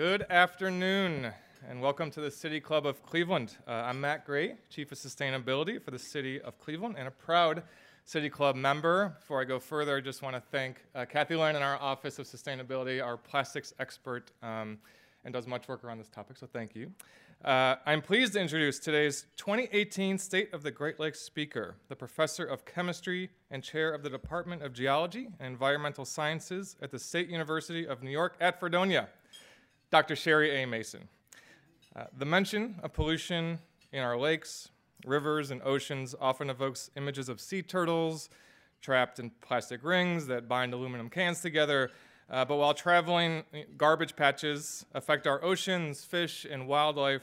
Good afternoon, and welcome to the City Club of Cleveland. Uh, I'm Matt Gray, Chief of Sustainability for the City of Cleveland, and a proud City Club member. Before I go further, I just want to thank uh, Kathy Lynn in our Office of Sustainability, our plastics expert, um, and does much work around this topic, so thank you. Uh, I'm pleased to introduce today's 2018 State of the Great Lakes speaker, the Professor of Chemistry and Chair of the Department of Geology and Environmental Sciences at the State University of New York at Fredonia. Dr. Sherri A. Mason. Uh, the mention of pollution in our lakes, rivers, and oceans often evokes images of sea turtles trapped in plastic rings that bind aluminum cans together. Uh, but while traveling, garbage patches affect our oceans, fish, and wildlife.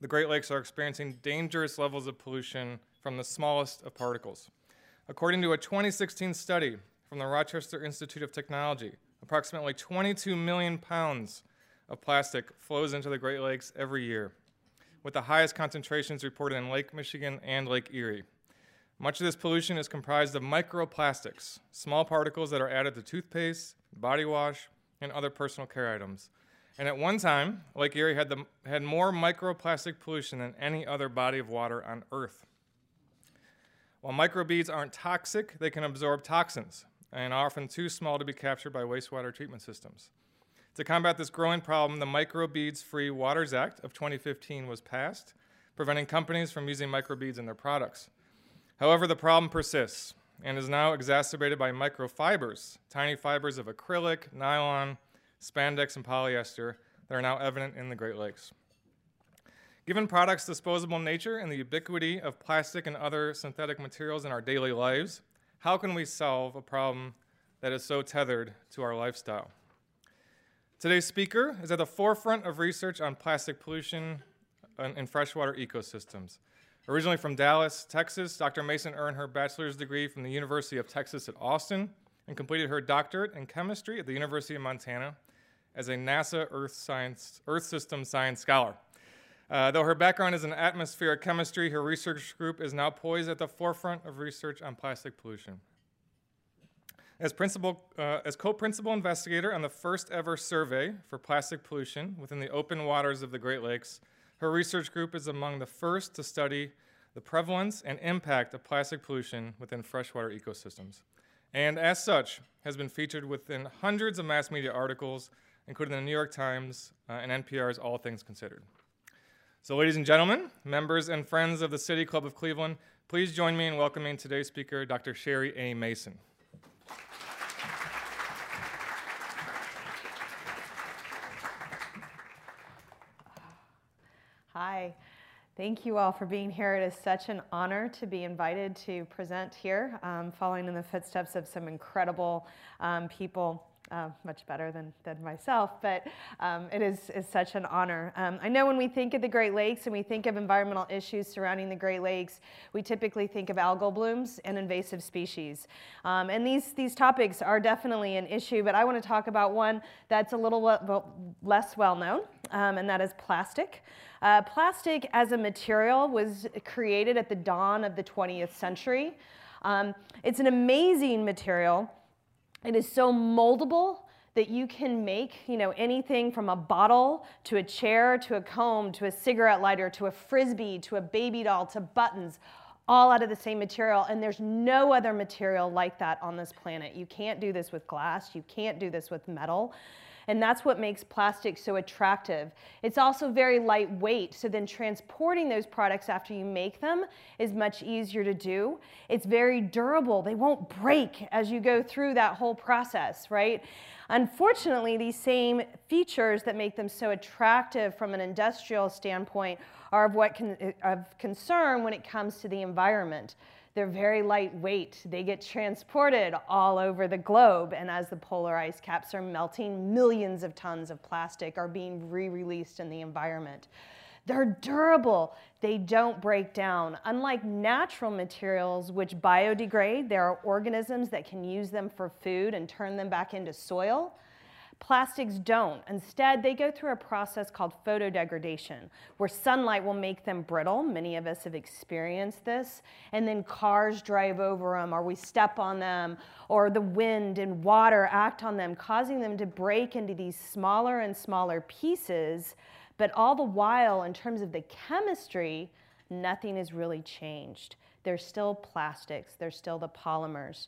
The Great Lakes are experiencing dangerous levels of pollution from the smallest of particles. According to a 2016 study from the Rochester Institute of Technology, approximately 22 million pounds of plastic flows into the Great Lakes every year, with the highest concentrations reported in Lake Michigan and Lake Erie. Much of this pollution is comprised of microplastics, small particles that are added to toothpaste, body wash, and other personal care items. And at one time, Lake Erie had, the, had more microplastic pollution than any other body of water on Earth. While microbeads aren't toxic, they can absorb toxins and are often too small to be captured by wastewater treatment systems. To combat this growing problem, the Microbeads Free Waters Act of 2015 was passed, preventing companies from using microbeads in their products. However, the problem persists and is now exacerbated by microfibers, tiny fibers of acrylic, nylon, spandex, and polyester that are now evident in the Great Lakes. Given products' disposable nature and the ubiquity of plastic and other synthetic materials in our daily lives, how can we solve a problem that is so tethered to our lifestyle? Today's speaker is at the forefront of research on plastic pollution in freshwater ecosystems. Originally from Dallas, Texas, Dr. Mason earned her bachelor's degree from the University of Texas at Austin and completed her doctorate in chemistry at the University of Montana as a NASA Earth, Science, Earth System Science Scholar. Uh, though her background is in atmospheric chemistry, her research group is now poised at the forefront of research on plastic pollution. As, principal, uh, as co-principal investigator on the first ever survey for plastic pollution within the open waters of the Great Lakes, her research group is among the first to study the prevalence and impact of plastic pollution within freshwater ecosystems. And as such, has been featured within hundreds of mass media articles, including the New York Times uh, and NPR's All Things Considered. So, ladies and gentlemen, members and friends of the City Club of Cleveland, please join me in welcoming today's speaker, Dr. Sherri A. Mason. Hi. Thank you all for being here. It is such an honor to be invited to present here, um, following in the footsteps of some incredible um, people uh, much better than, than myself, but um, it is, is such an honor. Um, I know when we think of the Great Lakes and we think of environmental issues surrounding the Great Lakes, we typically think of algal blooms and invasive species. Um, and these, these topics are definitely an issue, but I want to talk about one that's a little less well known, um, and that is plastic. Uh, plastic as a material was created at the dawn of the 20th century. Um, it's an amazing material it is so moldable that you can make you know, anything from a bottle to a chair to a comb to a cigarette lighter to a frisbee to a baby doll to buttons all out of the same material and there's no other material like that on this planet. You can't do this with glass, you can't do this with metal. And that's what makes plastic so attractive. It's also very lightweight, so then transporting those products after you make them is much easier to do. It's very durable. They won't break as you go through that whole process, right? Unfortunately, these same features that make them so attractive from an industrial standpoint are of what of concern when it comes to the environment. They're very lightweight. They get transported all over the globe. And as the polar ice caps are melting, millions of tons of plastic are being re-released in the environment. They're durable. They don't break down. Unlike natural materials, which biodegrade, there are organisms that can use them for food and turn them back into soil. Plastics don't. Instead, they go through a process called photodegradation, where sunlight will make them brittle. Many of us have experienced this. And then cars drive over them, or we step on them, or the wind and water act on them, causing them to break into these smaller and smaller pieces. But all the while, in terms of the chemistry, nothing has really changed. They're still plastics, they're still the polymers.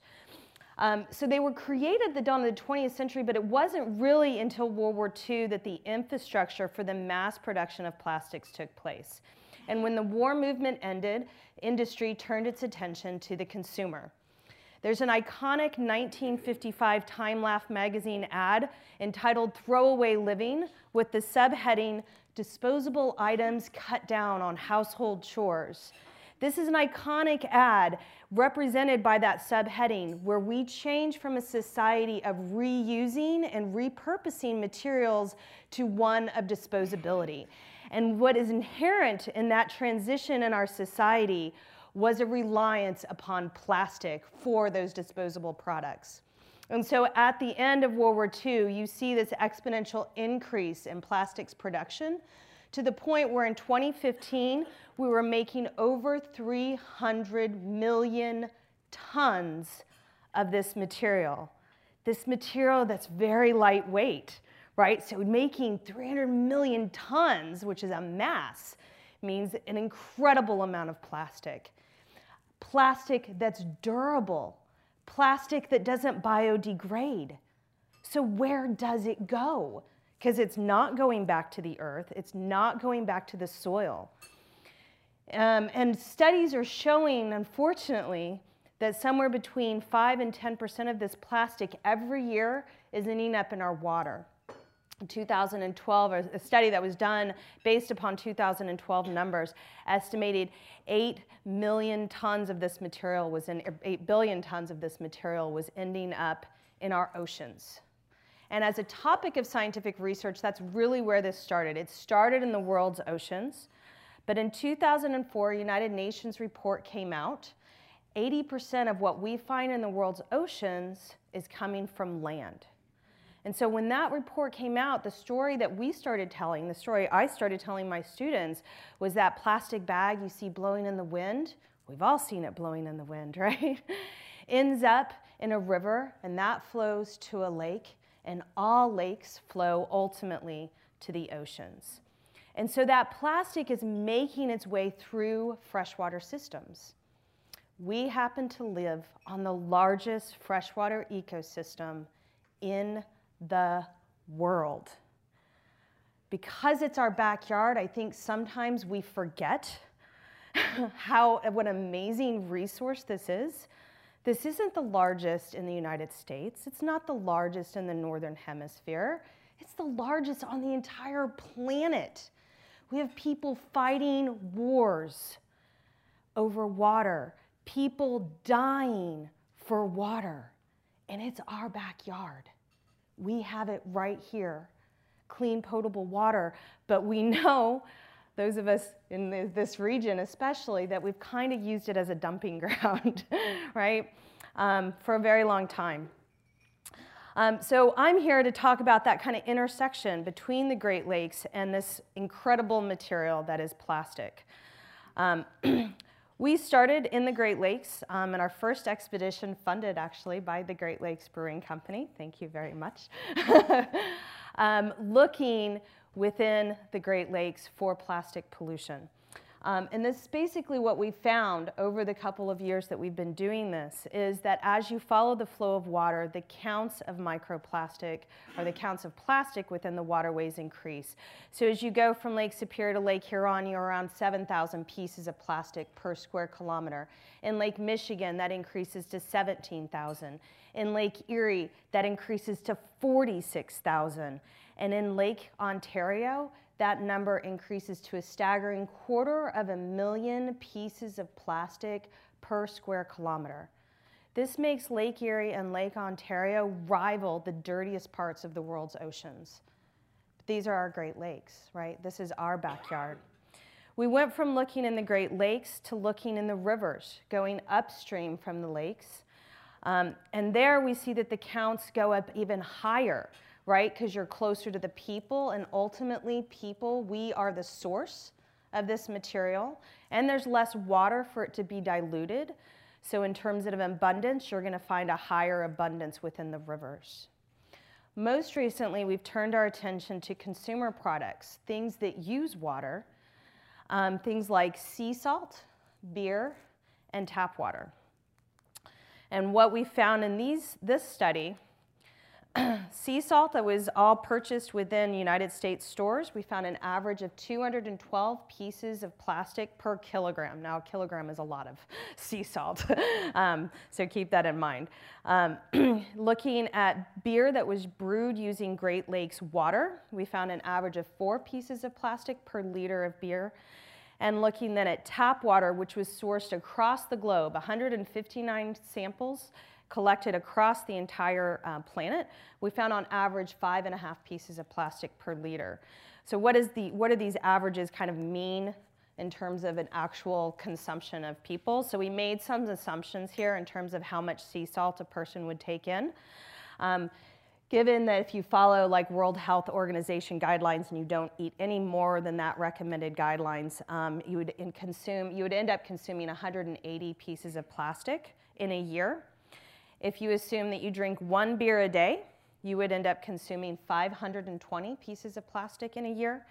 Um, so they were created at the dawn of the 20th century, but it wasn't really until World War II that the infrastructure for the mass production of plastics took place. And when the war movement ended, industry turned its attention to the consumer. There's an iconic 1955 Time Life magazine ad entitled Throwaway Living with the subheading Disposable Items Cut Down on Household Chores. This is an iconic ad represented by that subheading where we change from a society of reusing and repurposing materials to one of disposability. And what is inherent in that transition in our society was a reliance upon plastic for those disposable products. And so at the end of World War II, you see this exponential increase in plastics production to the point where in 2015, we were making over 300 million tons of this material. This material that's very lightweight, right? So making 300 million tons, which is a mass, means an incredible amount of plastic. Plastic that's durable, plastic that doesn't biodegrade. So where does it go? Because it's not going back to the earth, it's not going back to the soil. Um, and studies are showing, unfortunately, that somewhere between 5 and 10% of this plastic every year is ending up in our water. In 2012, a study that was done based upon 2012 numbers estimated 8 million tons of this material was in, 8 billion tons of this material was ending up in our oceans. And as a topic of scientific research, that's really where this started. It started in the world's oceans. But in 2004, a United Nations report came out. 80% of what we find in the world's oceans is coming from land. And so when that report came out, the story that we started telling, the story I started telling my students, was that plastic bag you see blowing in the wind. We've all seen it blowing in the wind, right? Ends up in a river, and that flows to a lake, and all lakes flow ultimately to the oceans. And so that plastic is making its way through freshwater systems. We happen to live on the largest freshwater ecosystem in the world. Because it's our backyard, I think sometimes we forget how what an amazing resource this is. This isn't the largest in the United States. It's not the largest in the northern hemisphere. It's the largest on the entire planet. We have people fighting wars over water, people dying for water, and it's our backyard. We have it right here clean, potable water. But we know, those of us in this region especially, that we've kind of used it as a dumping ground, right, um, for a very long time. Um, so I'm here to talk about that kind of intersection between the Great Lakes and this incredible material that is plastic. Um, we started in the Great Lakes um, in our first expedition, funded actually by the Great Lakes Brewing Company. Thank you very much. Um, looking within the Great Lakes for plastic pollution. Um, and this is basically what we found over the couple of years that we've been doing this is that as you follow the flow of water, the counts of microplastic or the counts of plastic within the waterways increase. So as you go from Lake Superior to Lake Huron, you're around 7,000 pieces of plastic per square kilometer. In Lake Michigan, that increases to 17,000. In Lake Erie, that increases to 46,000. And in Lake Ontario, that number increases to a staggering quarter of a million pieces of plastic per square kilometer. This makes Lake Erie and Lake Ontario rival the dirtiest parts of the world's oceans. But These are our Great Lakes, right? This is our backyard. We went from looking in the Great Lakes to looking in the rivers, going upstream from the lakes. Um, and there we see that the counts go up even higher right? Because you're closer to the people, and ultimately, people, we are the source of this material, and there's less water for it to be diluted. So, in terms of abundance, you're going to find a higher abundance within the rivers. Most recently, we've turned our attention to consumer products, things that use water, um, things like sea salt, beer, and tap water. And what we found in these, this study sea salt that was all purchased within United States stores, we found an average of 212 pieces of plastic per kilogram. Now, a kilogram is a lot of sea salt, um, so keep that in mind. Um, looking at beer that was brewed using Great Lakes water, we found an average of four pieces of plastic per liter of beer. And looking then at tap water, which was sourced across the globe, 159 samples collected across the entire uh, planet, we found on average five and a half pieces of plastic per liter. So what, is the, what do these averages kind of mean in terms of an actual consumption of people? So we made some assumptions here in terms of how much sea salt a person would take in. Um, given that if you follow like World Health Organization guidelines and you don't eat any more than that recommended guidelines, um, you would consume you would end up consuming 180 pieces of plastic in a year. If you assume that you drink one beer a day, you would end up consuming 520 pieces of plastic in a year.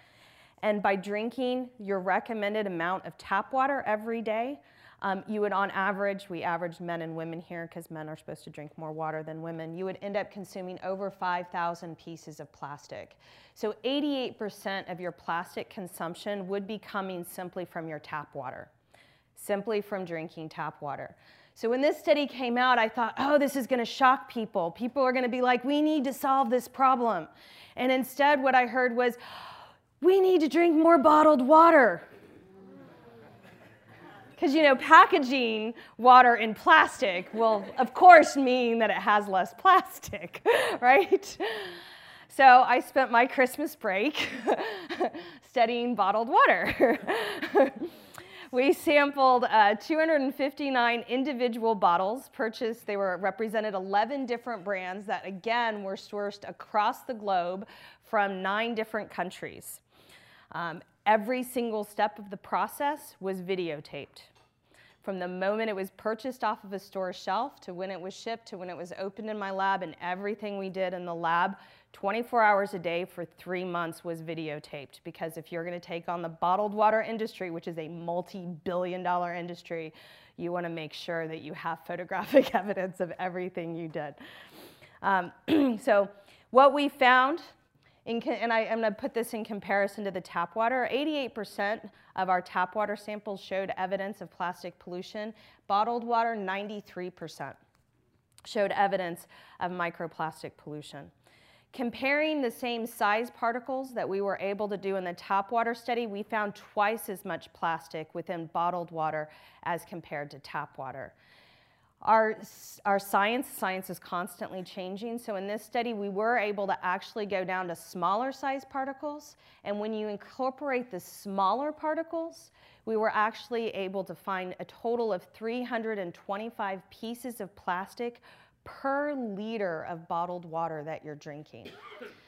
And by drinking your recommended amount of tap water every day, um, you would on average, we average men and women here because men are supposed to drink more water than women, you would end up consuming over 5,000 pieces of plastic. So 88% of your plastic consumption would be coming simply from your tap water, simply from drinking tap water. So when this study came out, I thought, oh, this is going to shock people. People are going to be like, we need to solve this problem. And instead, what I heard was, we need to drink more bottled water. Because, you know, packaging water in plastic will, of course, mean that it has less plastic, right? So I spent my Christmas break studying bottled water. we sampled uh, 259 individual bottles purchased. They were represented 11 different brands that, again, were sourced across the globe from nine different countries. Um, every single step of the process was videotaped. From the moment it was purchased off of a store shelf to when it was shipped to when it was opened in my lab, and everything we did in the lab 24 hours a day for three months was videotaped because if you're going to take on the bottled water industry, which is a multi billion dollar industry, you want to make sure that you have photographic evidence of everything you did. Um, so, what we found, in, and I, am going to put this in comparison to the tap water 88% of our tap water samples showed evidence of plastic pollution, bottled water, 93% showed evidence of microplastic pollution. Comparing the same size particles that we were able to do in the tap water study, we found twice as much plastic within bottled water as compared to tap water. Our, our science, science is constantly changing. So in this study, we were able to actually go down to smaller size particles. And when you incorporate the smaller particles, we were actually able to find a total of 325 pieces of plastic per liter of bottled water that you're drinking.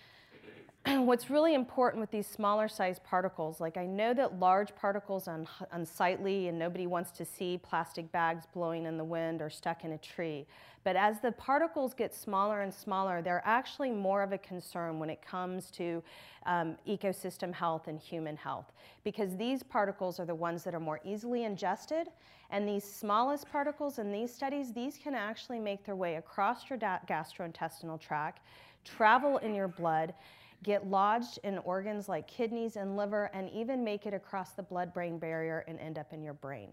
what's really important with these smaller sized particles, like I know that large particles are unsightly and nobody wants to see plastic bags blowing in the wind or stuck in a tree. But as the particles get smaller and smaller, they're actually more of a concern when it comes to um, ecosystem health and human health. Because these particles are the ones that are more easily ingested. And these smallest particles in these studies, these can actually make their way across your gastrointestinal tract, travel in your blood, get lodged in organs like kidneys and liver, and even make it across the blood brain barrier and end up in your brain.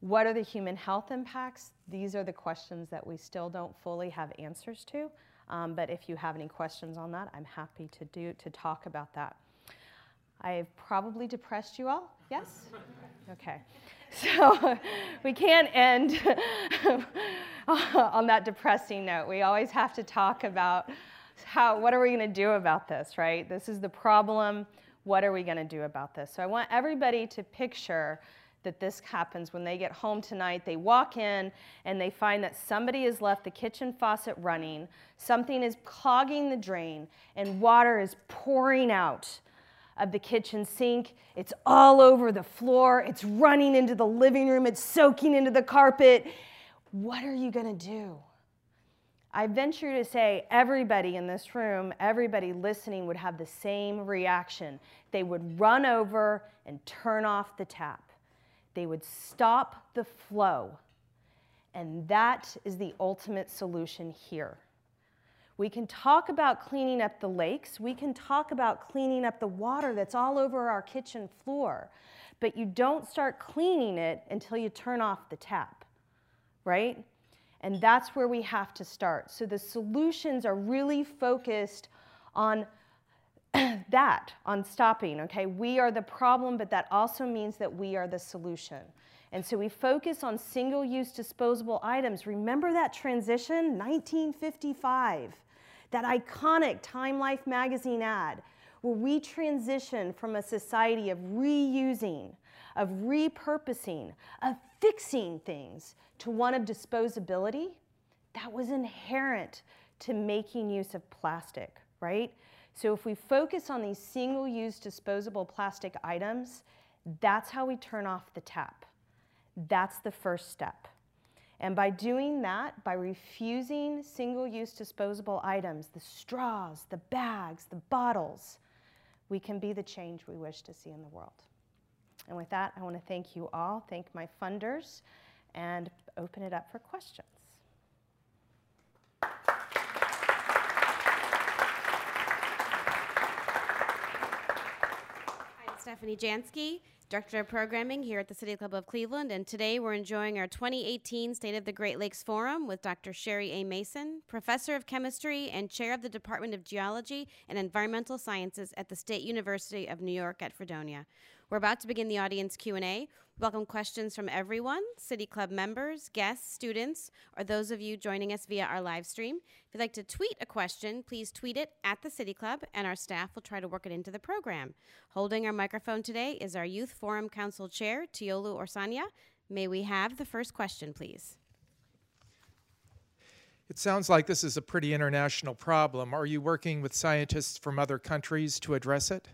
What are the human health impacts? These are the questions that we still don't fully have answers to. Um, but if you have any questions on that, I'm happy to do to talk about that. I've probably depressed you all. Yes? Okay. So we can't end on that depressing note. We always have to talk about how, what are we going to do about this, right? This is the problem. What are we going to do about this? So I want everybody to picture that this happens when they get home tonight. They walk in and they find that somebody has left the kitchen faucet running, something is clogging the drain, and water is pouring out of the kitchen sink. It's all over the floor, it's running into the living room, it's soaking into the carpet. What are you going to do? I venture to say everybody in this room, everybody listening would have the same reaction. They would run over and turn off the tap. They would stop the flow. And that is the ultimate solution here. We can talk about cleaning up the lakes. We can talk about cleaning up the water that's all over our kitchen floor. But you don't start cleaning it until you turn off the tap, right? And that's where we have to start. So the solutions are really focused on that, on stopping, okay? We are the problem, but that also means that we are the solution. And so we focus on single use disposable items. Remember that transition? 1955, that iconic Time Life magazine ad where we transitioned from a society of reusing, of repurposing, of fixing things to one of disposability, that was inherent to making use of plastic, right? So if we focus on these single-use disposable plastic items, that's how we turn off the tap. That's the first step. And by doing that, by refusing single-use disposable items, the straws, the bags, the bottles, we can be the change we wish to see in the world. And with that, I want to thank you all, thank my funders, and open it up for questions. I'm Stephanie Jansky, Director of Programming here at the City Club of Cleveland, and today we're enjoying our 2018 State of the Great Lakes Forum with Dr. Sherri A. Mason, Professor of Chemistry and Chair of the Department of Geology and Environmental Sciences at the State University of New York at Fredonia. We're about to begin the audience Q&A. Welcome questions from everyone, City Club members, guests, students, or those of you joining us via our live stream. If you'd like to tweet a question, please tweet it at the City Club, and our staff will try to work it into the program. Holding our microphone today is our Youth Forum Council Chair, Tiolu Orsanya. May we have the first question, please? It sounds like this is a pretty international problem. Are you working with scientists from other countries to address it?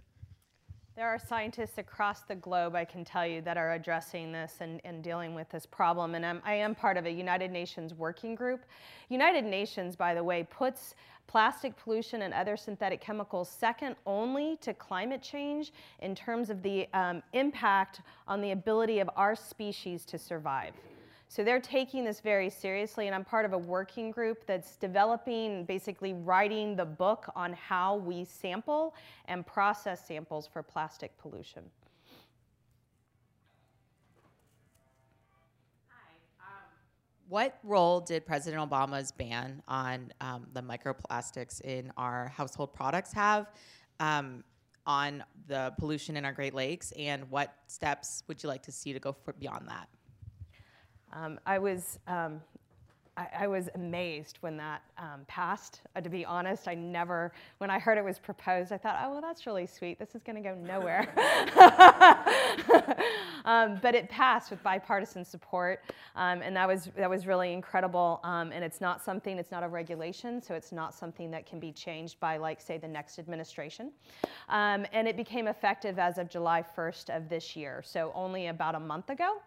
There are scientists across the globe, I can tell you, that are addressing this and, and dealing with this problem. And I'm, I am part of a United Nations working group. United Nations, by the way, puts plastic pollution and other synthetic chemicals second only to climate change in terms of the um, impact on the ability of our species to survive. So they're taking this very seriously, and I'm part of a working group that's developing, basically writing the book on how we sample and process samples for plastic pollution. Um, what role did President Obama's ban on um, the microplastics in our household products have um, on the pollution in our Great Lakes, and what steps would you like to see to go beyond that? Um, I was um, I, was amazed when that um, passed. Uh, to be honest, I never, when I heard it was proposed, I thought, oh, well, that's really sweet. This is going to go nowhere. um, but it passed with bipartisan support, um, and that was that was really incredible. Um, and it's not something, it's not a regulation, so it's not something that can be changed by, like, say, the next administration. And it became effective as of July 1st of this year, so only about a month ago.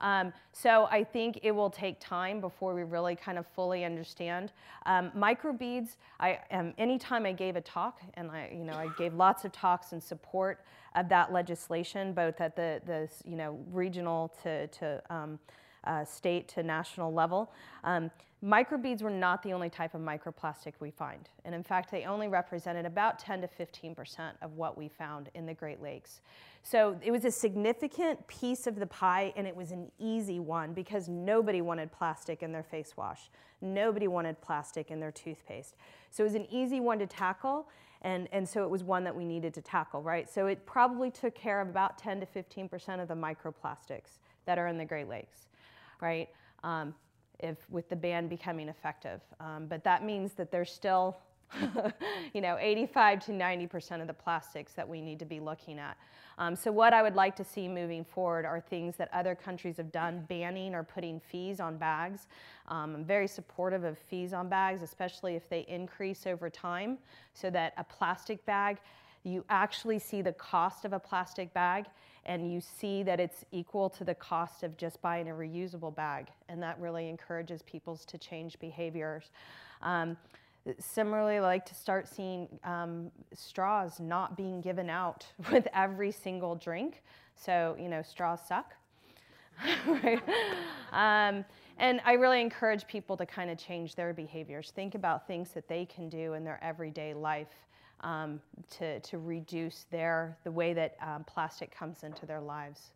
Um, so I think it will take time before we really kind of fully understand. Um, microbeads, I, um, anytime I gave a talk, and I, you know, I gave lots of talks in support of that legislation, both at the, the you know, regional to, to um, uh, state to national level. Um, microbeads were not the only type of microplastic we find. And in fact, they only represented about 10 to 15% of what we found in the Great Lakes. So it was a significant piece of the pie, and it was an easy one because nobody wanted plastic in their face wash. Nobody wanted plastic in their toothpaste. So it was an easy one to tackle, and, and so it was one that we needed to tackle, right? So it probably took care of about 10 to 15% of the microplastics that are in the Great Lakes, right? Um, if with the ban becoming effective. Um, but that means that there's still, you know, 85 to 90% of the plastics that we need to be looking at. Um, so what I would like to see moving forward are things that other countries have done, banning or putting fees on bags. Um, I'm very supportive of fees on bags, especially if they increase over time, so that a plastic bag, you actually see the cost of a plastic bag and you see that it's equal to the cost of just buying a reusable bag. And that really encourages people to change behaviors. Um, Similarly, like to start seeing um, straws not being given out with every single drink. So, you know, straws suck. um, and I really encourage people to kind of change their behaviors. Think about things that they can do in their everyday life um, to, to reduce their, the way that um, plastic comes into their lives.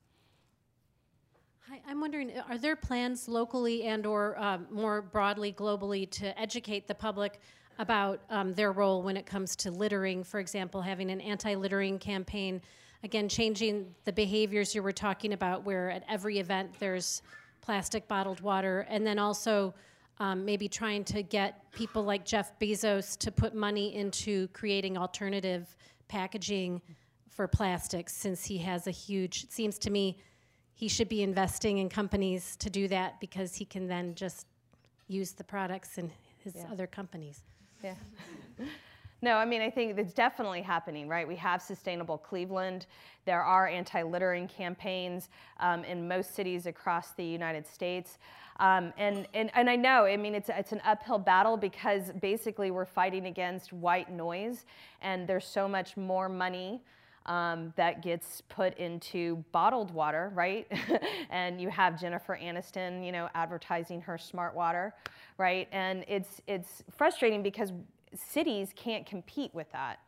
Hi, I'm wondering, are there plans locally and or um, more broadly globally to educate the public about um, their role when it comes to littering, for example, having an anti-littering campaign, again, changing the behaviors you were talking about where at every event there's plastic bottled water, and then also um, maybe trying to get people like Jeff Bezos to put money into creating alternative packaging for plastics since he has a huge, it seems to me, he should be investing in companies to do that because he can then just use the products in his yeah. other companies. Yeah. No, I mean, I think it's definitely happening, right? We have Sustainable Cleveland. There are anti littering campaigns um, in most cities across the United States. Um, and, and, and I know, I mean, it's, it's an uphill battle because basically we're fighting against white noise, and there's so much more money um, that gets put into bottled water, right? and you have Jennifer Aniston, you know, advertising her smart water, right? And it's it's frustrating because cities can't compete with that.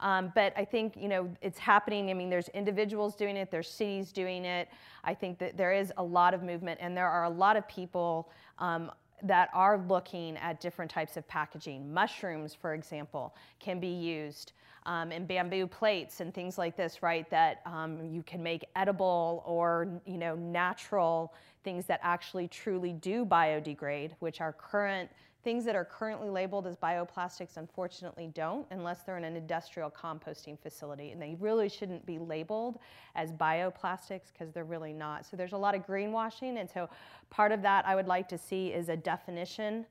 Um, but I think you know it's happening. I mean, there's individuals doing it, there's cities doing it. I think that there is a lot of movement, and there are a lot of people um, that are looking at different types of packaging. Mushrooms, for example, can be used um, and bamboo plates and things like this, right? That um, you can make edible or you know natural things that actually truly do biodegrade, which are current things that are currently labeled as bioplastics unfortunately don't unless they're in an industrial composting facility and they really shouldn't be labeled as bioplastics because they're really not so there's a lot of greenwashing and so part of that i would like to see is a definition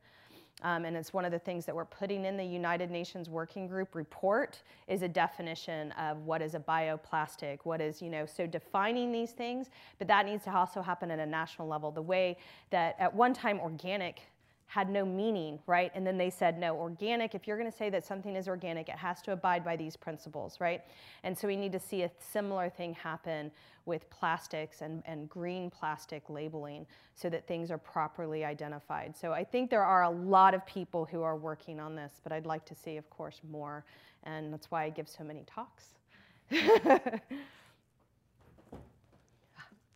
um, and it's one of the things that we're putting in the United Nations Working Group report is a definition of what is a bioplastic, what is, you know, so defining these things, but that needs to also happen at a national level. The way that at one time organic had no meaning, right? And then they said, no, organic, if you're going to say that something is organic, it has to abide by these principles, right? And so we need to see a similar thing happen with plastics and, and green plastic labeling so that things are properly identified. So I think there are a lot of people who are working on this, but I'd like to see, of course, more. And that's why I give so many talks.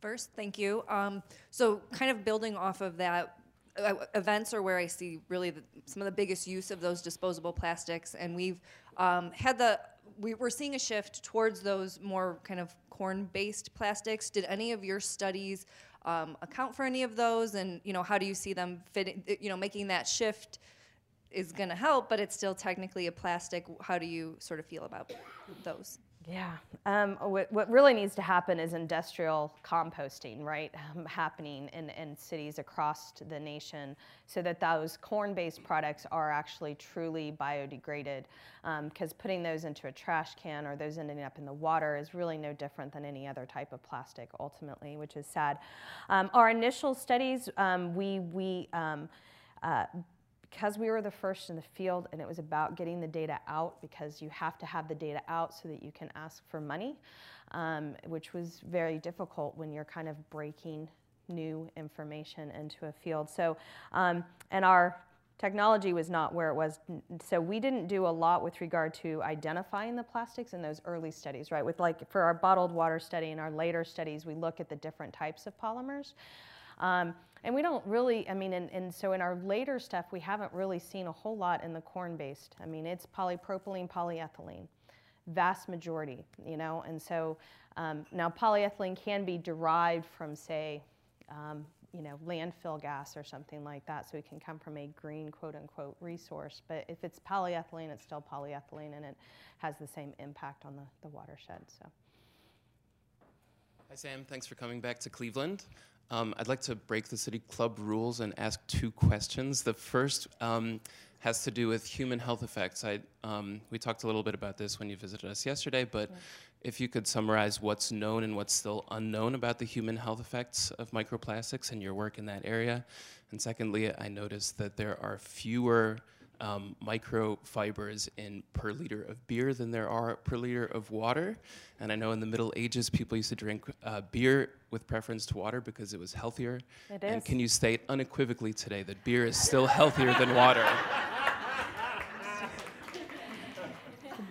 First, thank you. Um, so, kind of building off of that, uh, events are where I see really the, some of the biggest use of those disposable plastics, and we've um, had the we, are seeing a shift towards those more kind of corn-based plastics. Did any of your studies um, account for any of those? And you know, how do you see them fitting? You know, making that shift is going to help, but it's still technically a plastic. How do you sort of feel about those? Yeah. Um, what, what really needs to happen is industrial composting, right, um, happening in, in cities across the nation so that those corn based products are actually truly biodegraded. Because um, putting those into a trash can or those ending up in the water is really no different than any other type of plastic ultimately, which is sad. Um, our initial studies, um, we, we um, uh, because we were the first in the field and it was about getting the data out because you have to have the data out so that you can ask for money, um, which was very difficult when you're kind of breaking new information into a field. So, um, and our technology was not where it was. So we didn't do a lot with regard to identifying the plastics in those early studies, right? With like for our bottled water study and our later studies, we look at the different types of polymers. Um, and we don't really, I mean, and, and so in our later stuff, we haven't really seen a whole lot in the corn based. I mean, it's polypropylene, polyethylene, vast majority, you know, and so um, now polyethylene can be derived from, say, um, you know, landfill gas or something like that, so it can come from a green quote unquote resource. But if it's polyethylene, it's still polyethylene and it has the same impact on the, the watershed. So. Hi, Sam. Thanks for coming back to Cleveland. Um, I'd like to break the City Club rules and ask two questions. The first um, has to do with human health effects. I, um, we talked a little bit about this when you visited us yesterday, but yeah. if you could summarize what's known and what's still unknown about the human health effects of microplastics and your work in that area. And secondly, I noticed that there are fewer um, microfibers in per liter of beer than there are per liter of water. And I know in the Middle Ages, people used to drink uh, beer with preference to water because it was healthier. It is. And can you state unequivocally today that beer is still healthier than water?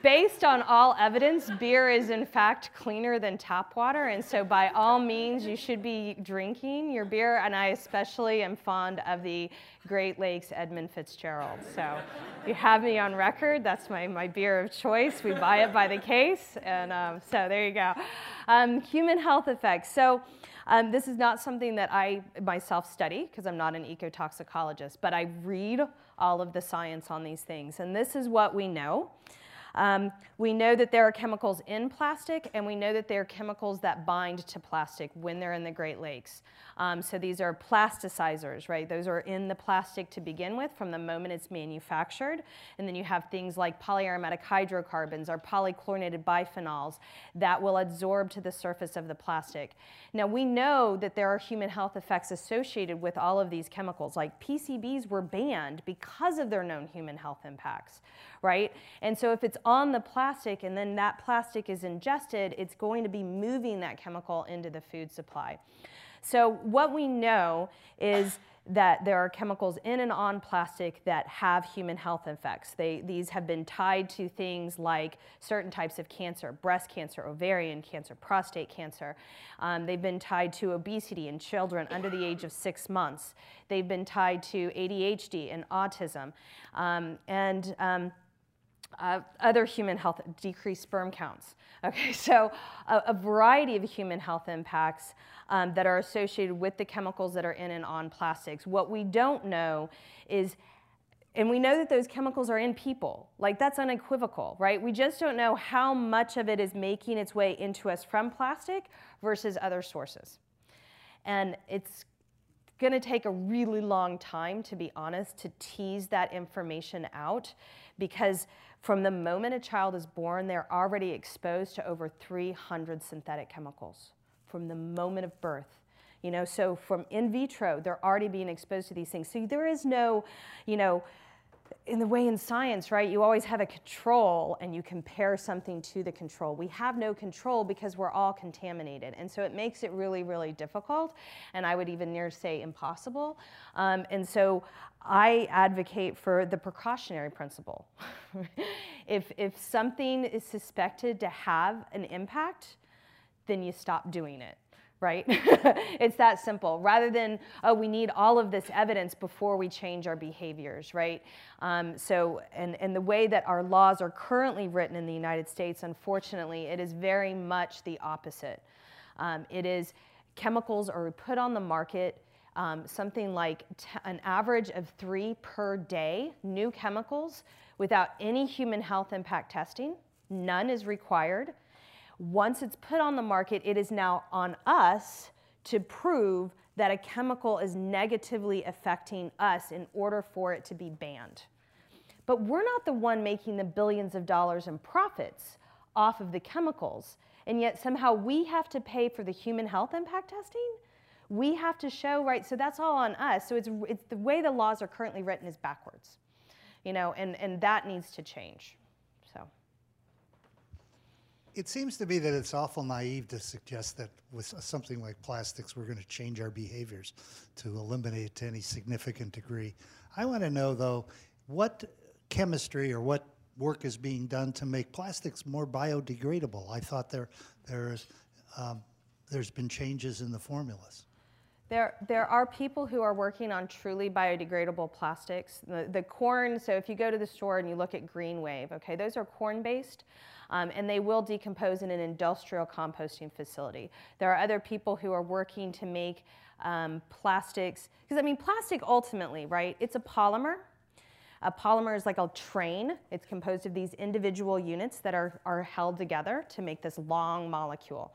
based on all evidence, beer is in fact cleaner than tap water, and so by all means, you should be drinking your beer. And I especially am fond of the Great Lakes Edmund Fitzgerald. So you have me on record. That's my, my beer of choice. We buy it by the case, and um, so there you go. Um, human health effects. So. Um, this is not something that I myself study because I'm not an ecotoxicologist, but I read all of the science on these things. And this is what we know. Um, we know that there are chemicals in plastic, and we know that there are chemicals that bind to plastic when they're in the Great Lakes. Um, so these are plasticizers, right? Those are in the plastic to begin with from the moment it's manufactured. And then you have things like polyaromatic hydrocarbons or polychlorinated biphenyls that will adsorb to the surface of the plastic. Now we know that there are human health effects associated with all of these chemicals. Like PCBs were banned because of their known human health impacts, right? And so if it's on the plastic and then that plastic is ingested, it's going to be moving that chemical into the food supply. So what we know is that there are chemicals in and on plastic that have human health effects. They, these have been tied to things like certain types of cancer, breast cancer, ovarian cancer, prostate cancer. Um, they've been tied to obesity in children under the age of six months. They've been tied to ADHD and autism. Um, and um, uh, other human health, decreased sperm counts. Okay, so a, a variety of human health impacts um, that are associated with the chemicals that are in and on plastics. What we don't know is and we know that those chemicals are in people. Like that's unequivocal, right? We just don't know how much of it is making its way into us from plastic versus other sources. And it's going to take a really long time, to be honest, to tease that information out because from the moment a child is born, they're already exposed to over 300 synthetic chemicals from the moment of birth. You know, so from in vitro, they're already being exposed to these things. So there is no, you know, in the way in science, right, you always have a control and you compare something to the control. We have no control because we're all contaminated. And so it makes it really, really difficult. And I would even near say impossible. Um, and so I advocate for the precautionary principle. if, if something is suspected to have an impact, then you stop doing it right? it's that simple. Rather than, oh, we need all of this evidence before we change our behaviors, right? Um, so, and, and the way that our laws are currently written in the United States, unfortunately, it is very much the opposite. Um, it is chemicals are put on the market um, something like an average of three per day new chemicals without any human health impact testing. None is required. Once it's put on the market, it is now on us to prove that a chemical is negatively affecting us in order for it to be banned. But we're not the one making the billions of dollars in profits off of the chemicals. And yet somehow we have to pay for the human health impact testing? We have to show, right, so that's all on us. So it's, it's the way the laws are currently written is backwards, you know, and, and that needs to change. It seems to me that it's awful naive to suggest that with something like plastics, we're going to change our behaviors to eliminate to any significant degree. I want to know, though, what chemistry or what work is being done to make plastics more biodegradable. I thought there, there's, um, there's been changes in the formulas. There, there are people who are working on truly biodegradable plastics. The, the corn, so if you go to the store and you look at Greenware, okay, those are corn-based, um, and they will decompose in an industrial composting facility. There are other people who are working to make um, plastics, because I mean, plastic ultimately, right, it's a polymer, a polymer is like a train. It's composed of these individual units that are, are held together to make this long molecule.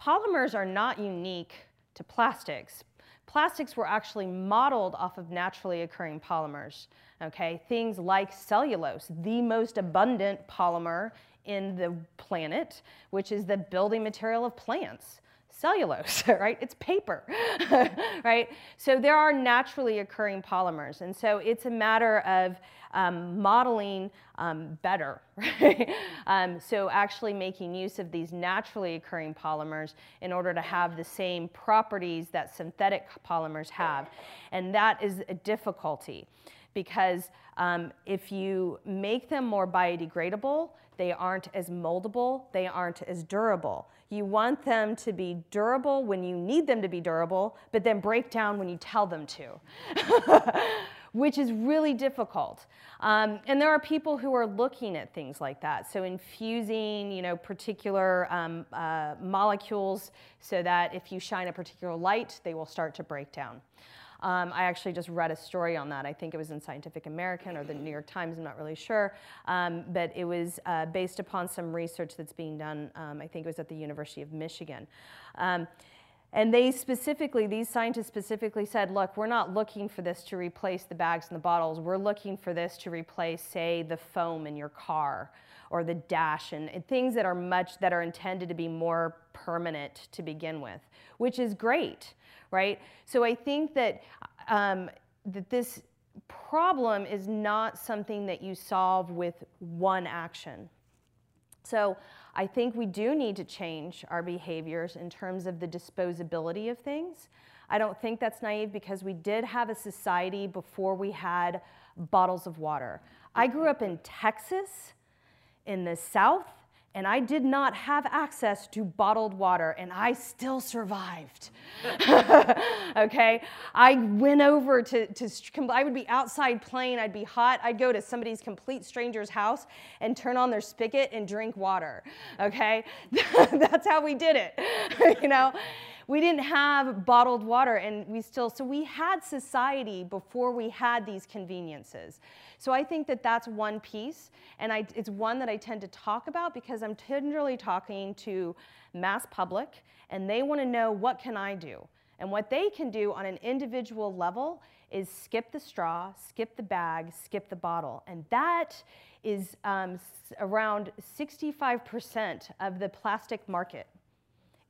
Polymers are not unique to plastics. Plastics were actually modeled off of naturally occurring polymers. Okay, things like cellulose, the most abundant polymer in the planet, which is the building material of plants cellulose, right? It's paper, right? So there are naturally occurring polymers. And so it's a matter of um, modeling um, better, right? Um, so actually making use of these naturally occurring polymers in order to have the same properties that synthetic polymers have. And that is a difficulty because um, if you make them more biodegradable, they aren't as moldable, they aren't as durable. You want them to be durable when you need them to be durable, but then break down when you tell them to, which is really difficult. Um, and there are people who are looking at things like that. So infusing, you know, particular um, uh, molecules so that if you shine a particular light, they will start to break down. Um, I actually just read a story on that. I think it was in Scientific American or the New York Times, I'm not really sure. Um, but it was uh, based upon some research that's being done, um, I think it was at the University of Michigan. Um, and they specifically, these scientists specifically said, look, we're not looking for this to replace the bags and the bottles. We're looking for this to replace, say, the foam in your car or the dash and, and things that are much, that are intended to be more permanent to begin with, which is great right? So I think that, um, that this problem is not something that you solve with one action. So I think we do need to change our behaviors in terms of the disposability of things. I don't think that's naive because we did have a society before we had bottles of water. I grew up in Texas in the South and I did not have access to bottled water, and I still survived. okay? I went over to, to, I would be outside playing, I'd be hot, I'd go to somebody's complete stranger's house and turn on their spigot and drink water. Okay? That's how we did it, you know? We didn't have bottled water and we still so we had society before we had these conveniences so I think that that's one piece, and I, it's one that I tend to talk about because I'm tenderly talking to mass public, and they want to know what can I do. And what they can do on an individual level is skip the straw, skip the bag, skip the bottle. And that is um, around 65% of the plastic market.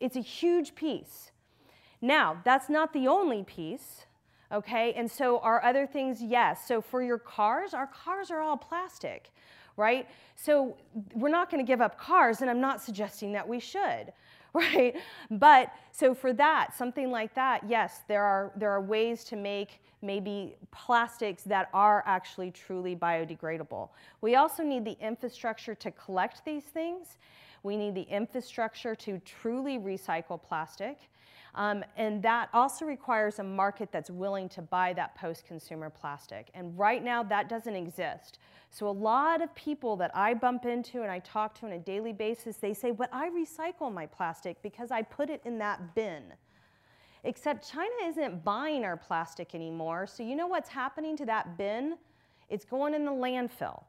It's a huge piece. Now, that's not the only piece okay? And so are other things, yes. So for your cars, our cars are all plastic, right? So we're not gonna give up cars, and I'm not suggesting that we should, right? But so for that, something like that, yes, there are, there are ways to make maybe plastics that are actually truly biodegradable. We also need the infrastructure to collect these things. We need the infrastructure to truly recycle plastic. Um, and that also requires a market that's willing to buy that post-consumer plastic. And right now, that doesn't exist. So a lot of people that I bump into and I talk to on a daily basis, they say, but I recycle my plastic because I put it in that bin. Except China isn't buying our plastic anymore. So you know what's happening to that bin? It's going in the landfill.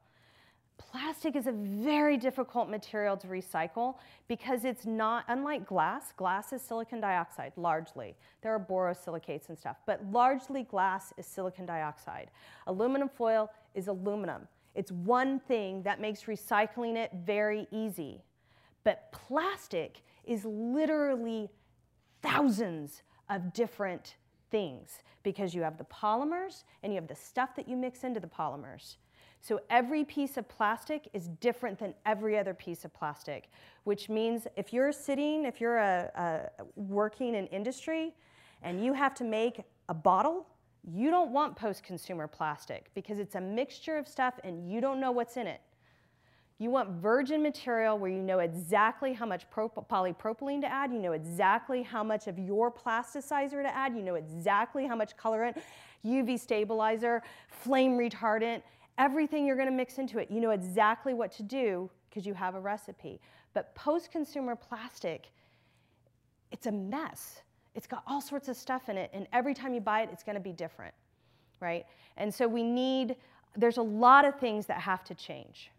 Plastic is a very difficult material to recycle because it's not, unlike glass, glass is silicon dioxide, largely. There are borosilicates and stuff, but largely glass is silicon dioxide. Aluminum foil is aluminum. It's one thing that makes recycling it very easy. But plastic is literally thousands of different things because you have the polymers and you have the stuff that you mix into the polymers. So every piece of plastic is different than every other piece of plastic, which means if you're sitting, if you're a, a working in industry and you have to make a bottle, you don't want post-consumer plastic because it's a mixture of stuff and you don't know what's in it. You want virgin material where you know exactly how much polypropylene to add, you know exactly how much of your plasticizer to add, you know exactly how much colorant, UV stabilizer, flame retardant, everything you're going to mix into it. You know exactly what to do because you have a recipe. But post-consumer plastic, it's a mess. It's got all sorts of stuff in it, and every time you buy it, it's going to be different, right? And so we need, there's a lot of things that have to change,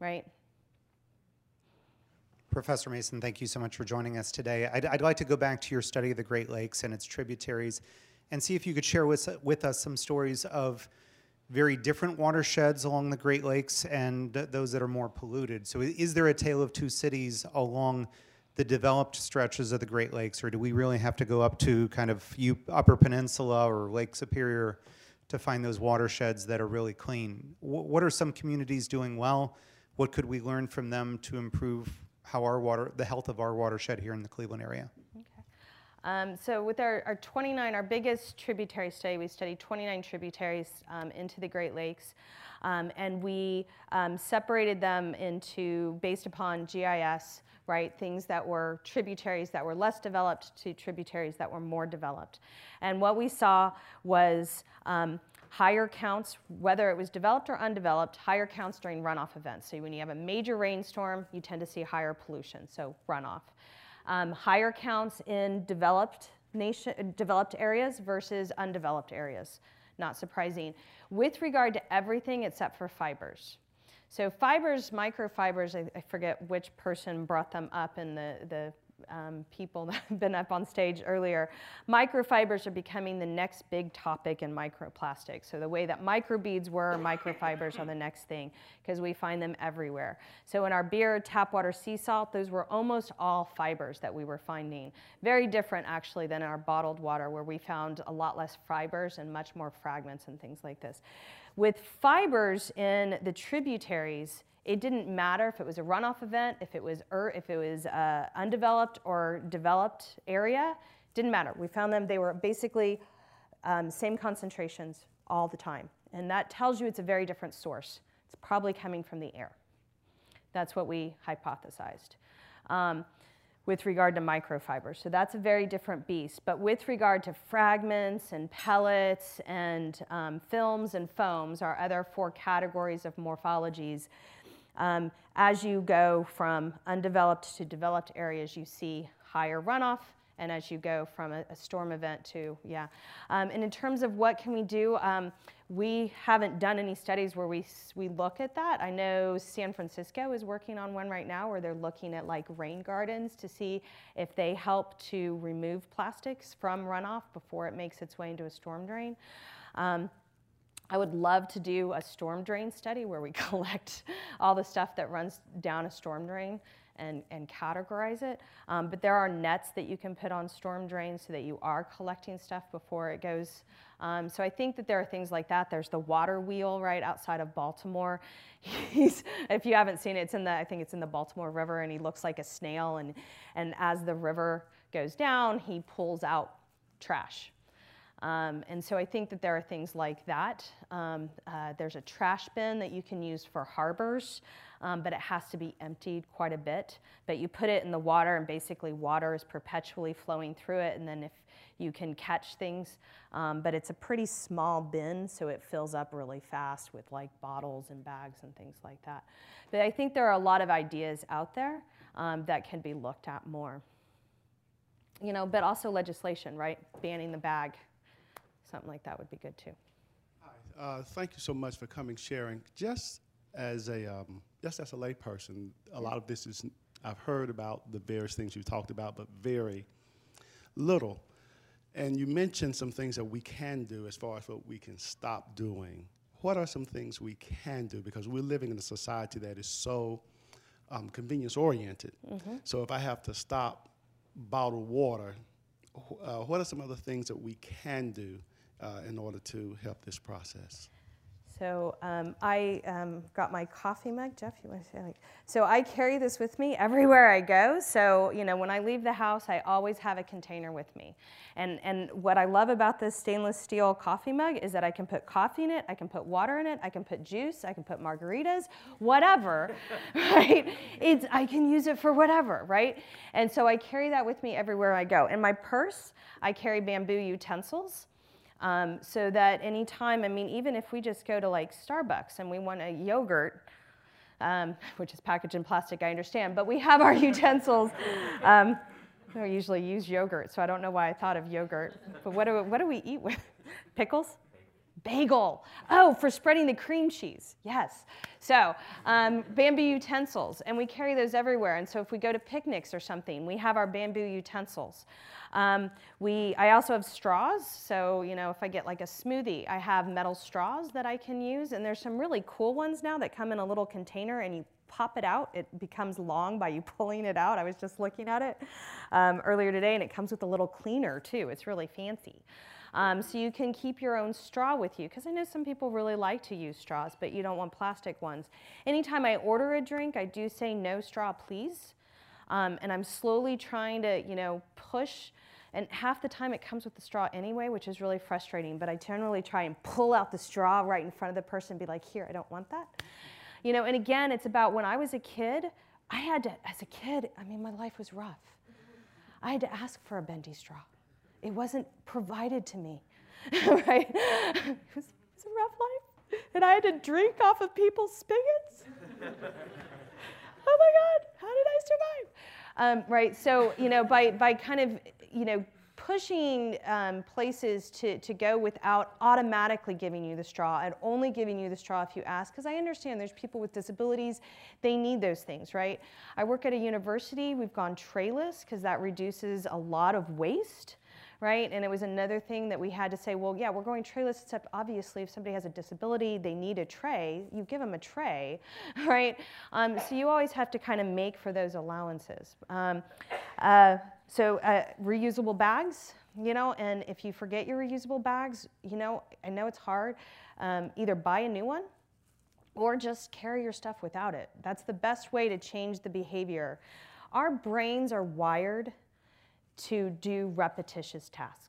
right? Professor Mason, thank you so much for joining us today. I'd, I'd, like to go back to your study of the Great Lakes and its tributaries and see if you could share with, with us some stories of very different watersheds along the Great Lakes and those that are more polluted. So is there a tale of two cities along the developed stretches of the Great Lakes, or do we really have to go up to kind of Upper Peninsula or Lake Superior to find those watersheds that are really clean? what are some communities doing well? What could we learn from them to improve how our water, the health of our watershed here in the Cleveland area? Um, so with our, our 29, our biggest tributary study, we studied 29 tributaries um, into the Great Lakes. Um, and we um, separated them into, based upon GIS, right, things that were tributaries that were less developed to tributaries that were more developed. And what we saw was um, higher counts, whether it was developed or undeveloped, higher counts during runoff events. So when you have a major rainstorm, you tend to see higher pollution, so runoff um, higher counts in developed nation, developed areas versus undeveloped areas. Not surprising. With regard to everything except for fibers. So fibers, microfibers, I, I forget which person brought them up in the, the um, people that have been up on stage earlier, microfibers are becoming the next big topic in microplastics. So the way that microbeads were, microfibers are the next thing because we find them everywhere. So in our beer, tap water, sea salt, those were almost all fibers that we were finding. Very different actually than our bottled water where we found a lot less fibers and much more fragments and things like this. With fibers in the tributaries, it didn't matter if it was a runoff event, if it was, er, if it was uh, undeveloped or developed area, didn't matter. We found them, they were basically um, same concentrations all the time. And that tells you it's a very different source. It's probably coming from the air. That's what we hypothesized. Um, with regard to microfibers. So that's a very different beast. But with regard to fragments and pellets and um, films and foams, our other four categories of morphologies, um, as you go from undeveloped to developed areas, you see higher runoff, and as you go from a, a storm event to, yeah. Um, and in terms of what can we do, um, we haven't done any studies where we, we look at that. I know San Francisco is working on one right now where they're looking at like rain gardens to see if they help to remove plastics from runoff before it makes its way into a storm drain. Um, I would love to do a storm drain study where we collect all the stuff that runs down a storm drain and, and categorize it. Um, but there are nets that you can put on storm drains so that you are collecting stuff before it goes. Um, so I think that there are things like that. There's the water wheel right outside of Baltimore. He's, if you haven't seen it, it's in the, I think it's in the Baltimore River and he looks like a snail and, and as the river goes down, he pulls out trash um, and so I think that there are things like that. Um, uh, there's a trash bin that you can use for harbors, um, but it has to be emptied quite a bit. But you put it in the water, and basically water is perpetually flowing through it. And then if you can catch things, um, but it's a pretty small bin, so it fills up really fast with like bottles and bags and things like that. But I think there are a lot of ideas out there um, that can be looked at more. you know, but also legislation, right? Banning the bag, something like that would be good too. Hi, uh, thank you so much for coming, sharing. Just as a um, just as a layperson, a lot of this is I've heard about the various things you've talked about, but very little. And you mentioned some things that we can do as far as what we can stop doing. What are some things we can do? Because we're living in a society that is so um, convenience oriented. Mm-hmm. So if I have to stop bottled water, uh, what are some other things that we can do uh, in order to help this process? So um, I um, got my coffee mug. Jeff, you want to say like? So I carry this with me everywhere I go. So you know, when I leave the house, I always have a container with me. And and what I love about this stainless steel coffee mug is that I can put coffee in it, I can put water in it, I can put juice, I can put margaritas, whatever, right? It's I can use it for whatever, right? And so I carry that with me everywhere I go. In my purse, I carry bamboo utensils. Um, so that anytime, I mean, even if we just go to like Starbucks and we want a yogurt, um, which is packaged in plastic, I understand, but we have our utensils. Um, usually use yogurt, so I don't know why I thought of yogurt. But what do, what do we eat with? Pickles? Bagel. Oh, for spreading the cream cheese. Yes. So, um, bamboo utensils, and we carry those everywhere. And so, if we go to picnics or something, we have our bamboo utensils. Um, we, I also have straws. So, you know, if I get like a smoothie, I have metal straws that I can use. And there's some really cool ones now that come in a little container and you pop it out. It becomes long by you pulling it out. I was just looking at it um, earlier today, and it comes with a little cleaner too. It's really fancy. Um, so you can keep your own straw with you because I know some people really like to use straws, but you don't want plastic ones. Anytime I order a drink, I do say no straw, please. Um, and I'm slowly trying to, you know, push and half the time it comes with the straw anyway, which is really frustrating. But I generally try and pull out the straw right in front of the person and be like, here, I don't want that. You know, and again, it's about when I was a kid, I had to, as a kid, I mean, my life was rough. I had to ask for a bendy straw. It wasn't provided to me, right? It was, it was a rough life. And I had to drink off of people's spigots. oh my God, how did I survive? Um, right, so, you know, by, by kind of you know, pushing um, places to, to go without automatically giving you the straw and only giving you the straw if you ask. Because I understand there's people with disabilities, they need those things, right? I work at a university, we've gone trayless because that reduces a lot of waste right? And it was another thing that we had to say, well, yeah, we're going trayless, except obviously if somebody has a disability, they need a tray, you give them a tray, right? Um, so you always have to kind of make for those allowances. Um, uh, so uh, reusable bags, you know, and if you forget your reusable bags, you know, I know it's hard, um, either buy a new one or just carry your stuff without it. That's the best way to change the behavior. Our brains are wired to do repetitious tasks.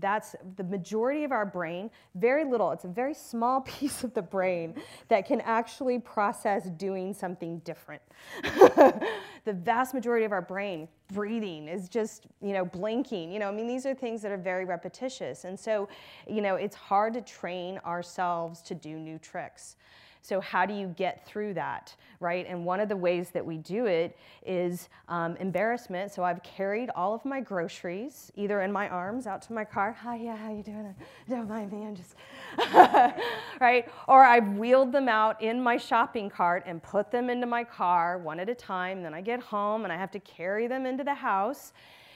That's the majority of our brain, very little, it's a very small piece of the brain that can actually process doing something different. the vast majority of our brain, breathing, is just, you know, blinking. You know, I mean, these are things that are very repetitious. And so, you know, it's hard to train ourselves to do new tricks. So how do you get through that, right? And one of the ways that we do it is um, embarrassment. So I've carried all of my groceries either in my arms out to my car. Hi, yeah, how you doing? Don't mind me, I'm just, right? Or I've wheeled them out in my shopping cart and put them into my car one at a time. Then I get home and I have to carry them into the house